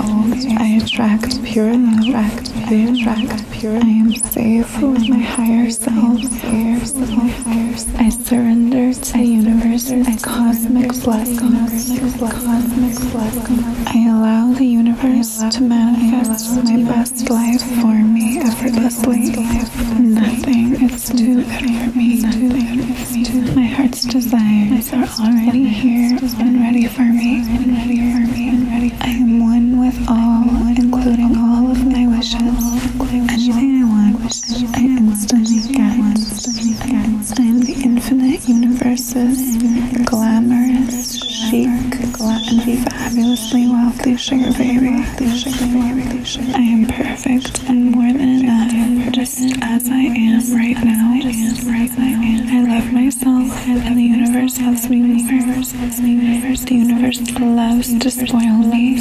I attract pure love. Attract, I attract pure. I am safe with my higher self. I surrender to the universe as cosmic blessings. I allow the universe to manifest my best life for me effortlessly. Nothing is too good for me. Nothing is too. My heart's desires are already here universe's glamorous, chic, and fabulously wealthy sugar baby. I am perfect and more than enough, just as I am right now. I love myself, and the universe loves me more. The universe loves to spoil me.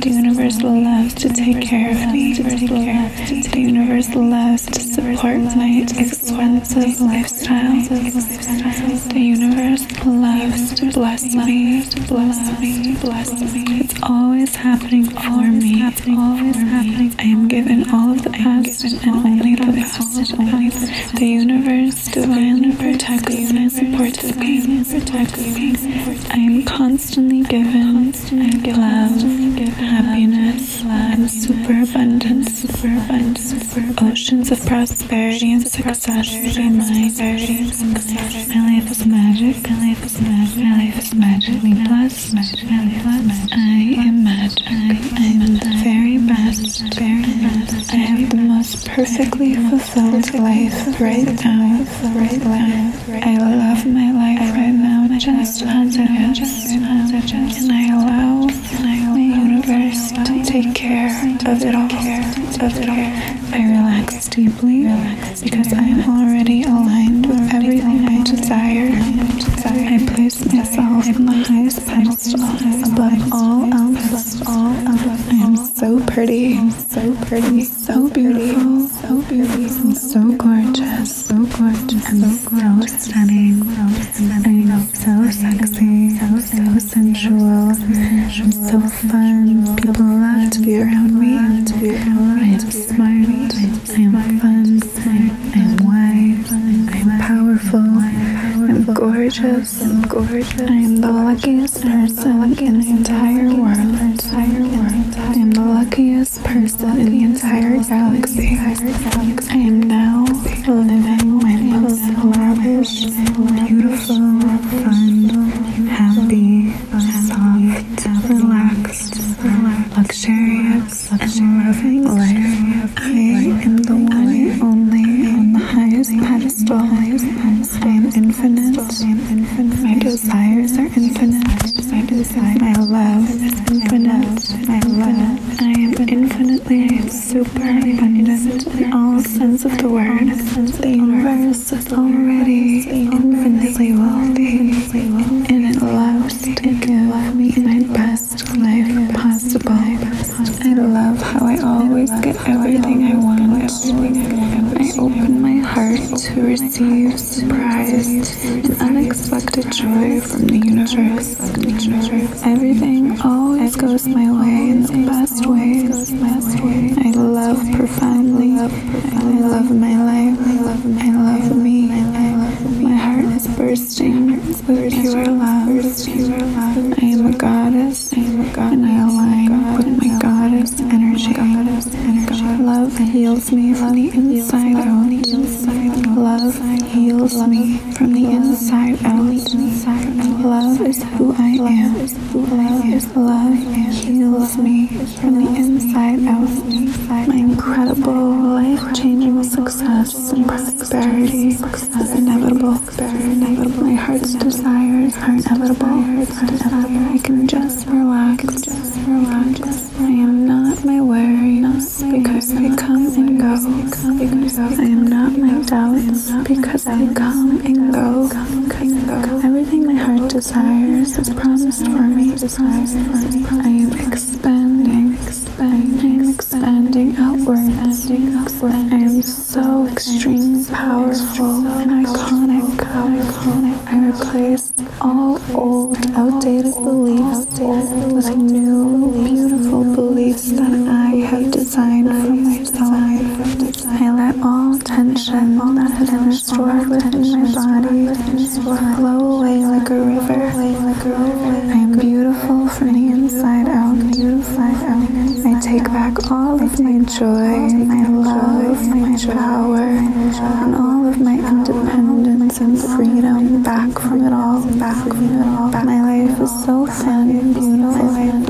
The universe loves to take care of me. The universe loves to support my expensive lifestyle. The universe loves to bless me. Bless me. Bless me. It's always happening for me. Always happening. I am given all of the best and only the best. The universe divinely protects and supports me. I am constantly given love, happiness, and superabundance. Oceans of prosperity and success mine. My life is magic. My life is magic. My life is magically blessed. I perfectly fulfilled life right now. I love my life right now just as it is. And I allow the universe to take care of it all. I relax deeply because I am already aligned with everything I desire. I place myself on the highest pedestal. above all else. I am so pretty, so pretty, so beautiful, so beautiful, sensual, so fun. People love to be around me. I am smart. I am fun. I am wise. I am powerful. I'm gorgeous. I'm gorgeous. I am the luckiest person in the entire world. I am the luckiest person in the entire galaxy. I am now living my most lavish, beautiful, fun, pedestal. I am infinite. My desires are infinite. My love is infinite. My love. I am infinitely super abundant in all sense of the word. The universe is already infinitely wealthy, to receive surprise and unexpected joy from the universe. Everything always goes my way in the best ways. I love profoundly. I love my life. I love me. My heart is bursting with pure love. I am a goddess and I align with my goddess energy. Love heals me from the inside out. Love heals me from the inside out. Love is who I am. Love heals me from the inside out. My incredible, life-changing success and prosperity is inevitable. My heart's desires are inevitable. I can just relax. I am not my doubts because they come and go. Everything my heart desires is promised for me. I am expanding. expanding, expanding outwards. I am so extremely powerful and iconic. I replace all old, outdated beliefs with new, stored within my body flow away like a river. I am beautiful from the inside out. I take back all of my joy, my love, my power, and all of my independence and freedom back from it all. Back from it all. My life is so fun and beautiful.